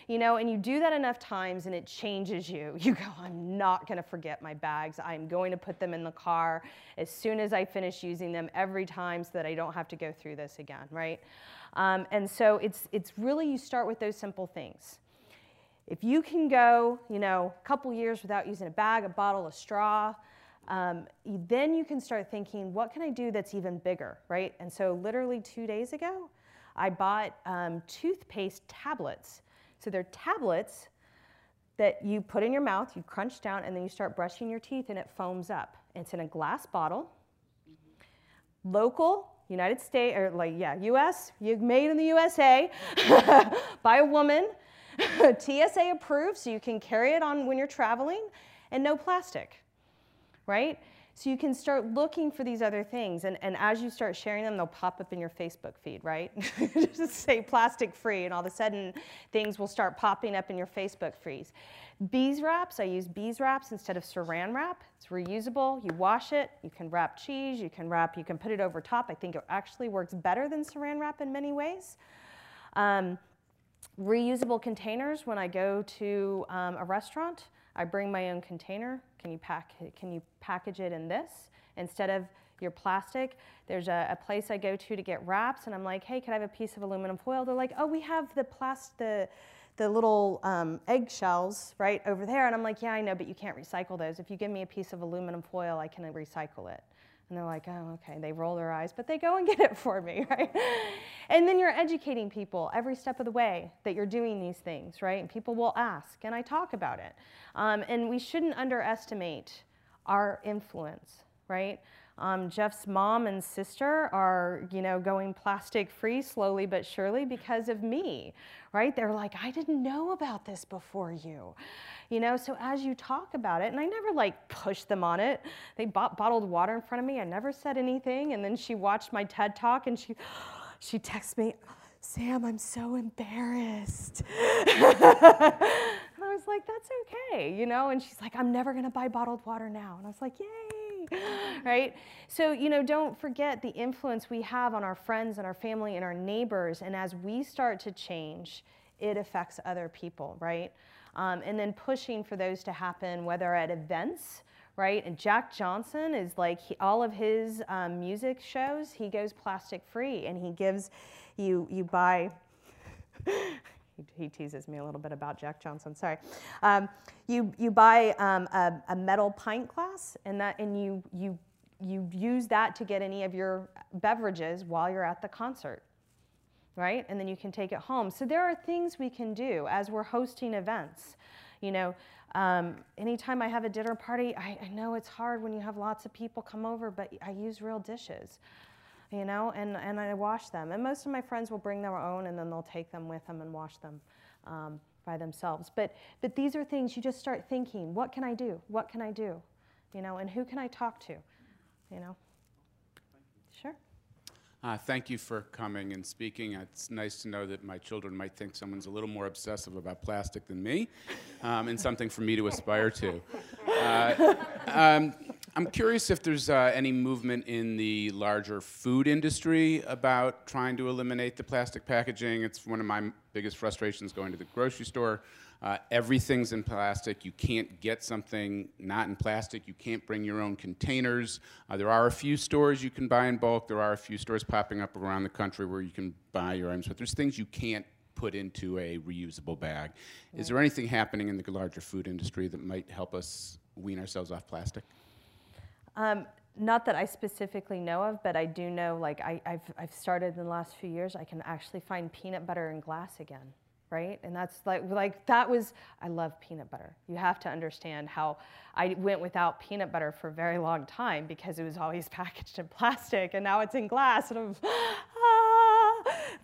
you know, and you do that enough times and it changes you. You go, I'm not going to forget my bags. I'm going to put them in the car as soon as I finish using them every time so that I don't have to go through this again, right? Um, and so it's, it's really, you start with those simple things. If you can go, you know, a couple years without using a bag, a bottle, a straw, um, then you can start thinking, what can I do that's even bigger, right? And so literally two days ago, I bought um, toothpaste tablets so they're tablets that you put in your mouth, you crunch down, and then you start brushing your teeth and it foams up. It's in a glass bottle. Local, United States, or like, yeah, US, made in the USA by a woman. TSA approved, so you can carry it on when you're traveling, and no plastic, right? So you can start looking for these other things. And, and as you start sharing them, they'll pop up in your Facebook feed, right? Just say plastic free, and all of a sudden things will start popping up in your Facebook feeds. Bees wraps, I use bees wraps instead of saran wrap. It's reusable. You wash it, you can wrap cheese, you can wrap, you can put it over top. I think it actually works better than saran wrap in many ways. Um, reusable containers, when I go to um, a restaurant, I bring my own container. Can you, pack, can you package it in this instead of your plastic? There's a, a, place I go to to get wraps, and I'm like, hey, can I have a piece of aluminum foil? They're like, oh, we have the plastic, the, the little um, eggshells right over there. And I'm like, yeah, I know, but you can't recycle those. If you give me a piece of aluminum foil, I can recycle it. And they're like, oh, okay. They roll their eyes, but they go and get it for me, right? and then you're educating people every step of the way that you're doing these things, right? And people will ask, and I talk about it. Um, and we shouldn't underestimate our influence, right? Um, Jeff's mom and sister are, you know, going plastic free slowly but surely because of me, right? They're like, I didn't know about this before you, you know. So as you talk about it, and I never like pushed them on it. They bought bottled water in front of me. I never said anything, and then she watched my TED talk, and she, she texts me, Sam, I'm so embarrassed. and I was like, that's okay, you know. And she's like, I'm never gonna buy bottled water now. And I was like, yay. right? So, you know, don't forget the influence we have on our friends and our family and our neighbors. And as we start to change, it affects other people, right? Um, and then pushing for those to happen, whether at events, right? And Jack Johnson is like he, all of his um, music shows, he goes plastic free and he gives you, you buy he, teases me a little bit about Jack Johnson. Sorry. Um, you you buy um, a, a, metal pint glass, and that and you you you use that to get any of your beverages while you're at the concert, right? And then you can take it home. So there are things we can do as we're hosting events. You know, um, anytime I have a dinner party, I, I know it's hard when you have lots of people come over, but I use real dishes you know, and, and I wash them. And most of my friends will bring their own and then they'll take them with them and wash them um, by themselves. But, but these are things you just start thinking, what can I do? What can I do? You know, and who can I talk to? You know? Sure. Uh, thank you for coming and speaking. It's nice to know that my children might think someone's a little more obsessive about plastic than me, um, and something for me to aspire to. Uh, um, I'm curious if there's uh, any movement in the larger food industry about trying to eliminate the plastic packaging. It's one of my biggest frustrations going to the grocery store. Uh, everything's in plastic. You can't get something not in plastic. You can't bring your own containers. Uh, there are a few stores you can buy in bulk. There are a few stores popping up around the country where you can buy your items, but there's things you can't put into a reusable bag. Right. Is there anything happening in the larger food industry that might help us wean ourselves off plastic? Um, not that I specifically know of, but I do know, like, I, have I've started in the last few years, I can actually find peanut butter in glass again right? And that's like, like that was, I love peanut butter. You have to understand how I went without peanut butter for a very long time because it was always packaged in plastic and now it's in glass and I'm,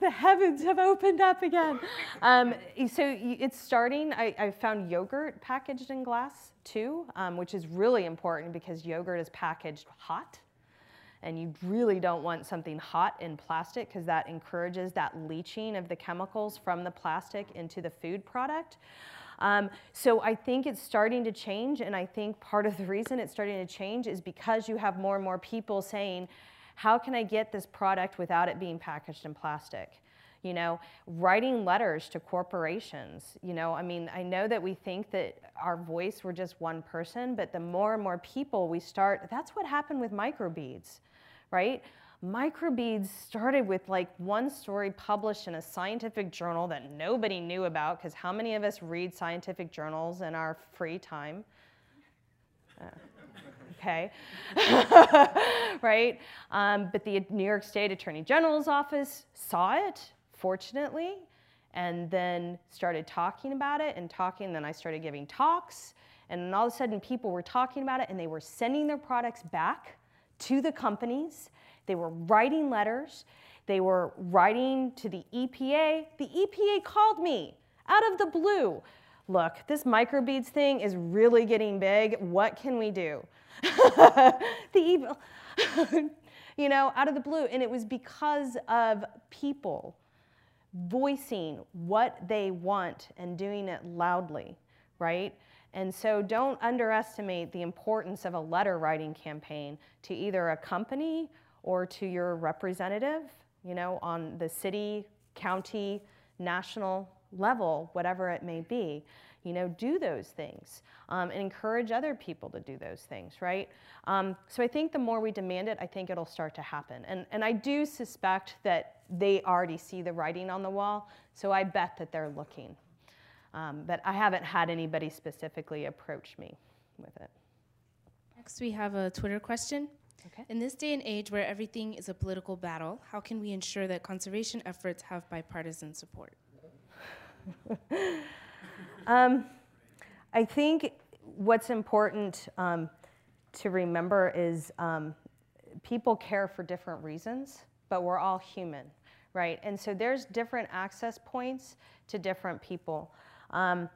the heavens have opened up again. Um, so it's starting, I, I, found yogurt packaged in glass too, um, which is really important because yogurt is packaged hot and you really don't want something hot in plastic because that encourages that leaching of the chemicals from the plastic into the food product. Um, so I think it's starting to change, and I think part of the reason it's starting to change is because you have more and more people saying, how can I get this product without it being packaged in plastic? You know, writing letters to corporations. You know, I mean, I know that we think that our voice, we're just one person, but the more and more people we start, that's what happened with microbeads right? Microbeads started with like one story published in a scientific journal that nobody knew about, because how many of us read scientific journals in our free time? Uh, okay, right? Um, but the New York State Attorney General's office saw it, fortunately, and then started talking about it and talking. Then I started giving talks, and all of a sudden people were talking about it and they were sending their products back to the companies. They were writing letters. They were writing to the EPA. The EPA called me out of the blue look, this microbeads thing is really getting big. What can we do? the evil, you know, out of the blue. And it was because of people voicing what they want and doing it loudly, right? And so don't underestimate the importance of a letter writing campaign to either a company or to your representative, you know, on the city, county, national level, whatever it may be. You know, do those things um, and encourage other people to do those things, right? Um, so I think the more we demand it, I think it'll start to happen. And, and I do suspect that they already see the writing on the wall, so I bet that they're looking. Um, but I haven't had anybody specifically approach me with it. Next, we have a Twitter question. Okay. In this day and age where everything is a political battle, how can we ensure that conservation efforts have bipartisan support? um, I think what's important um, to remember is um, people care for different reasons, but we're all human, right? And so there's different access points to different people. Um,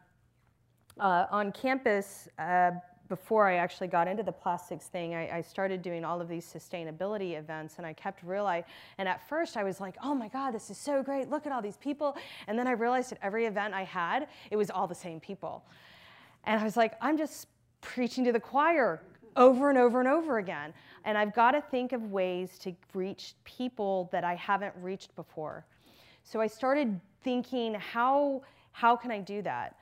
uh, on campus, uh, before I actually got into the plastics thing, I, I, started doing all of these sustainability events, and I kept realizing. And at first, I was like, "Oh my God, this is so great! Look at all these people!" And then I realized at every event I had, it was all the same people, and I was like, "I'm just preaching to the choir over and over and over again." And I've got to think of ways to reach people that I haven't reached before. So I started thinking, how how can I do that?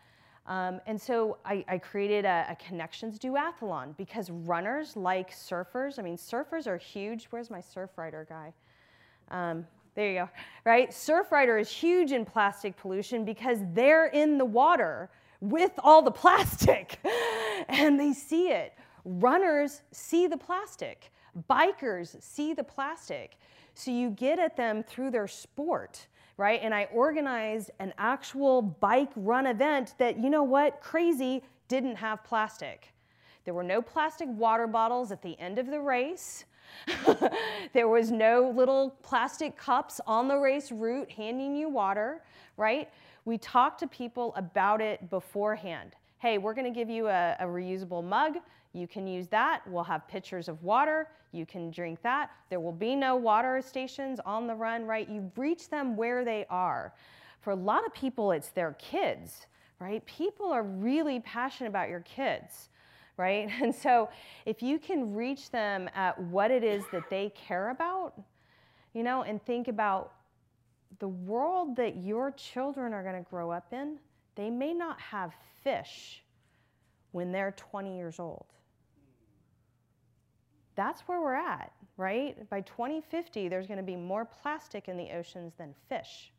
Um, and so I, I created a, a, connections duathlon because runners like surfers. I mean, surfers are huge. Where's my Surfrider guy? Um, there you go. Right? Surfrider is huge in plastic pollution because they're in the water with all the plastic and they see it. Runners see the plastic. Bikers see the plastic. So you get at them through their sport right? And I organized an actual bike run event that, you know what, crazy, didn't have plastic. There were no plastic water bottles at the end of the race. there was no little plastic cups on the race route handing you water, right? We talked to people about it beforehand. Hey, we're to give you a, a reusable mug. You can use that. We'll have pitchers of water. You can drink that. There will be no water stations on the run, right? You reach them where they are. For a lot of people, it's their kids, right? People are really passionate about your kids, right? And so if you can reach them at what it is that they care about, you know, and think about the world that your children are going to grow up in, they may not have fish when they're 20 years old that's where we're at, right? By 2050, there's going to be more plastic in the oceans than fish.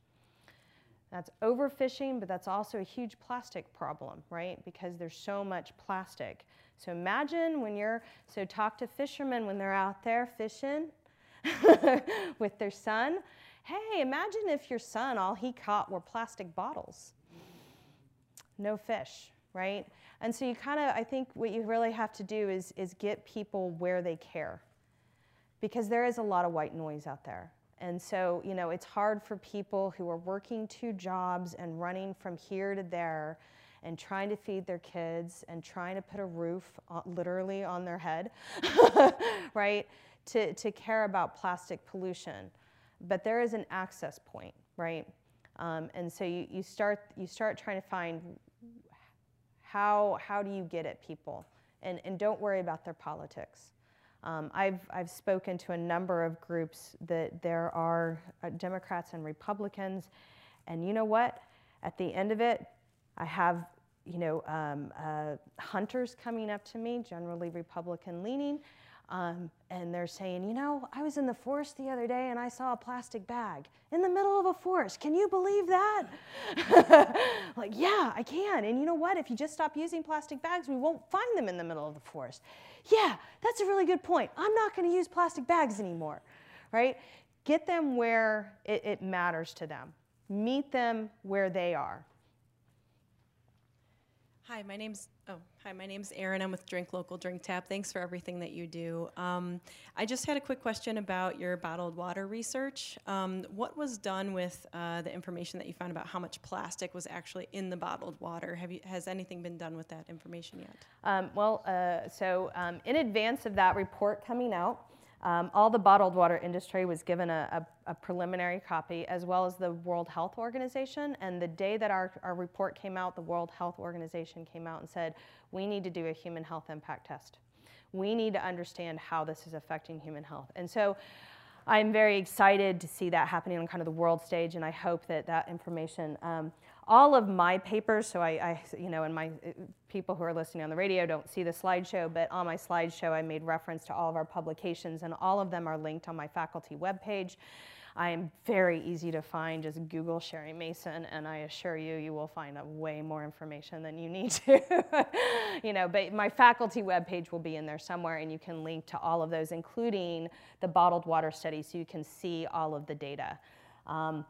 That's overfishing, but that's also a huge plastic problem, right? Because there's so much plastic. So imagine when you're, so talk to fishermen when they're out there fishing with their son. Hey, imagine if your son, all he caught were plastic bottles. No fish, right? And so you kind of, I think what you really have to do is, is get people where they care. Because there is a lot of white noise out there. And so, you know, it's hard for people who are working two jobs and running from here to there and trying to feed their kids and trying to put a roof on, literally on their head, right? To, to care about plastic pollution. But there is an access point, right? Um, and so you, you, start, you start trying to find how, how do you get at people? And, and don't worry about their politics. Um, I've, I've spoken to a number of groups that there are uh, Democrats and Republicans, and you know what? At the end of it, I have you know um, uh, hunters coming up to me, generally Republican leaning, um, and they're saying, you know, I was in the forest the other day and I saw a plastic bag in the middle of a forest. Can you believe that? like, yeah, I can. And you know what? If you just stop using plastic bags, we won't find them in the middle of the forest. Yeah, that's a really good point. I'm not going to use plastic bags anymore, right? Get them where it, it matters to them, meet them where they are. Hi, my name's oh hi, my name's Erin. I'm with Drink Local Drink Tap. Thanks for everything that you do. Um, I just had a quick question about your bottled water research. Um, what was done with uh, the information that you found about how much plastic was actually in the bottled water? Have you has anything been done with that information yet? Um, well, uh, so um, in advance of that report coming out, um, all the bottled water industry was given a, a, a, preliminary copy, as well as the World Health Organization. And the day that our, our report came out, the World Health Organization came out and said, we need to do a human health impact test. We need to understand how this is affecting human health. And so I'm very excited to see that happening on kind of the world stage, and I hope that that information um, all of my papers, so I, I, you know, and my uh, people who are listening on the radio don't see the slideshow, but on my slideshow I made reference to all of our publications, and all of them are linked on my faculty webpage. I am very easy to find. Just Google Sherri Mason, and I assure you, you will find way more information than you need to. you know, but my faculty webpage will be in there somewhere, and you can link to all of those, including the bottled water study, so you can see all of the data. Um,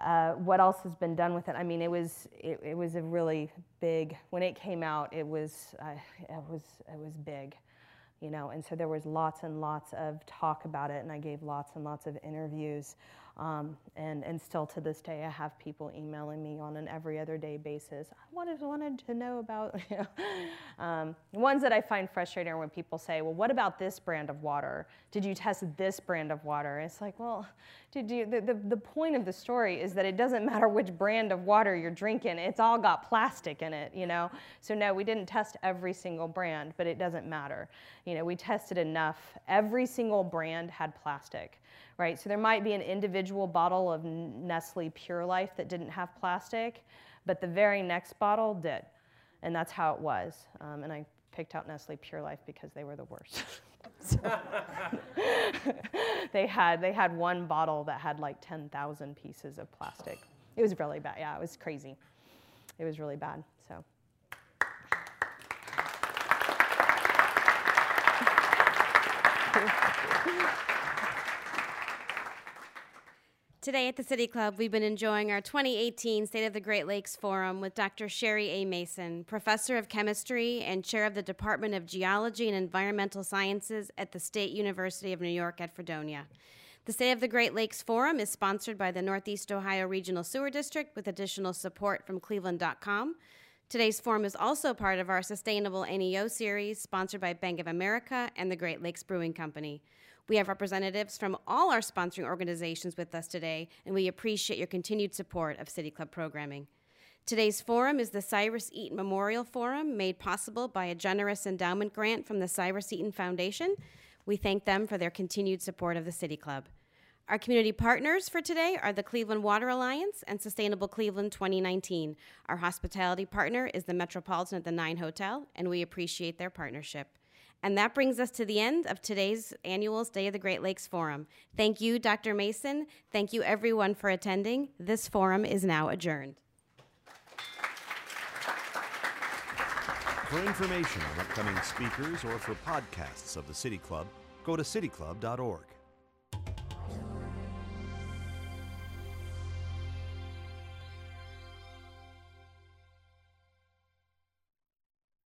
uh, what else has been done with it? I mean, it was it, it was a really big. When it came out, it was uh, it was it was big, you know. And so there was lots and lots of talk about it, and I gave lots and lots of interviews. Um, and, and still to this day, I have people emailing me on an every other day basis. I wanted, wanted to know about. Um, ones that I find frustrating when people say, well, what about this brand of water? Did you test this brand of water? It's like, well, did you, the, the, the point of the story is that it doesn't matter which brand of water you're drinking. It's all got plastic in it, you know? So no, we didn't test every single brand, but it doesn't matter. You know, we tested enough. Every single brand had plastic right? So there might be an individual bottle of Nestle Pure Life that didn't have plastic, but the very next bottle did. And that's how it was. Um, and I picked out Nestle Pure Life because they were the worst. they had they had one bottle that had like 10,000 pieces of plastic. It was really bad. Yeah, it was crazy. It was really bad. So Today at the City Club, we've been enjoying our 2018 State of the Great Lakes Forum with Dr. Sherri A. Mason, Professor of Chemistry and Chair of the Department of Geology and Environmental Sciences at the State University of New York at Fredonia. The State of the Great Lakes Forum is sponsored by the Northeast Ohio Regional Sewer District with additional support from Cleveland.com. Today's forum is also part of our Sustainable NEO series, sponsored by Bank of America and the Great Lakes Brewing Company. We have representatives from all our sponsoring organizations with us today, and we appreciate your continued support of City Club programming. Today's forum is the Cyrus Eaton Memorial Forum, made possible by a generous endowment grant from the Cyrus Eaton Foundation. We thank them for their continued support of the City Club. Our community partners for today are the Cleveland Water Alliance and Sustainable Cleveland 2019. Our hospitality partner is the Metropolitan at the Nine Hotel, and we appreciate their partnership. And that brings us to the end of today's annual State of the Great Lakes Forum. Thank you, Dr. Mason. Thank you, everyone, for attending. This forum is now adjourned. For information on upcoming speakers or for podcasts of the City Club, go to cityclub.org.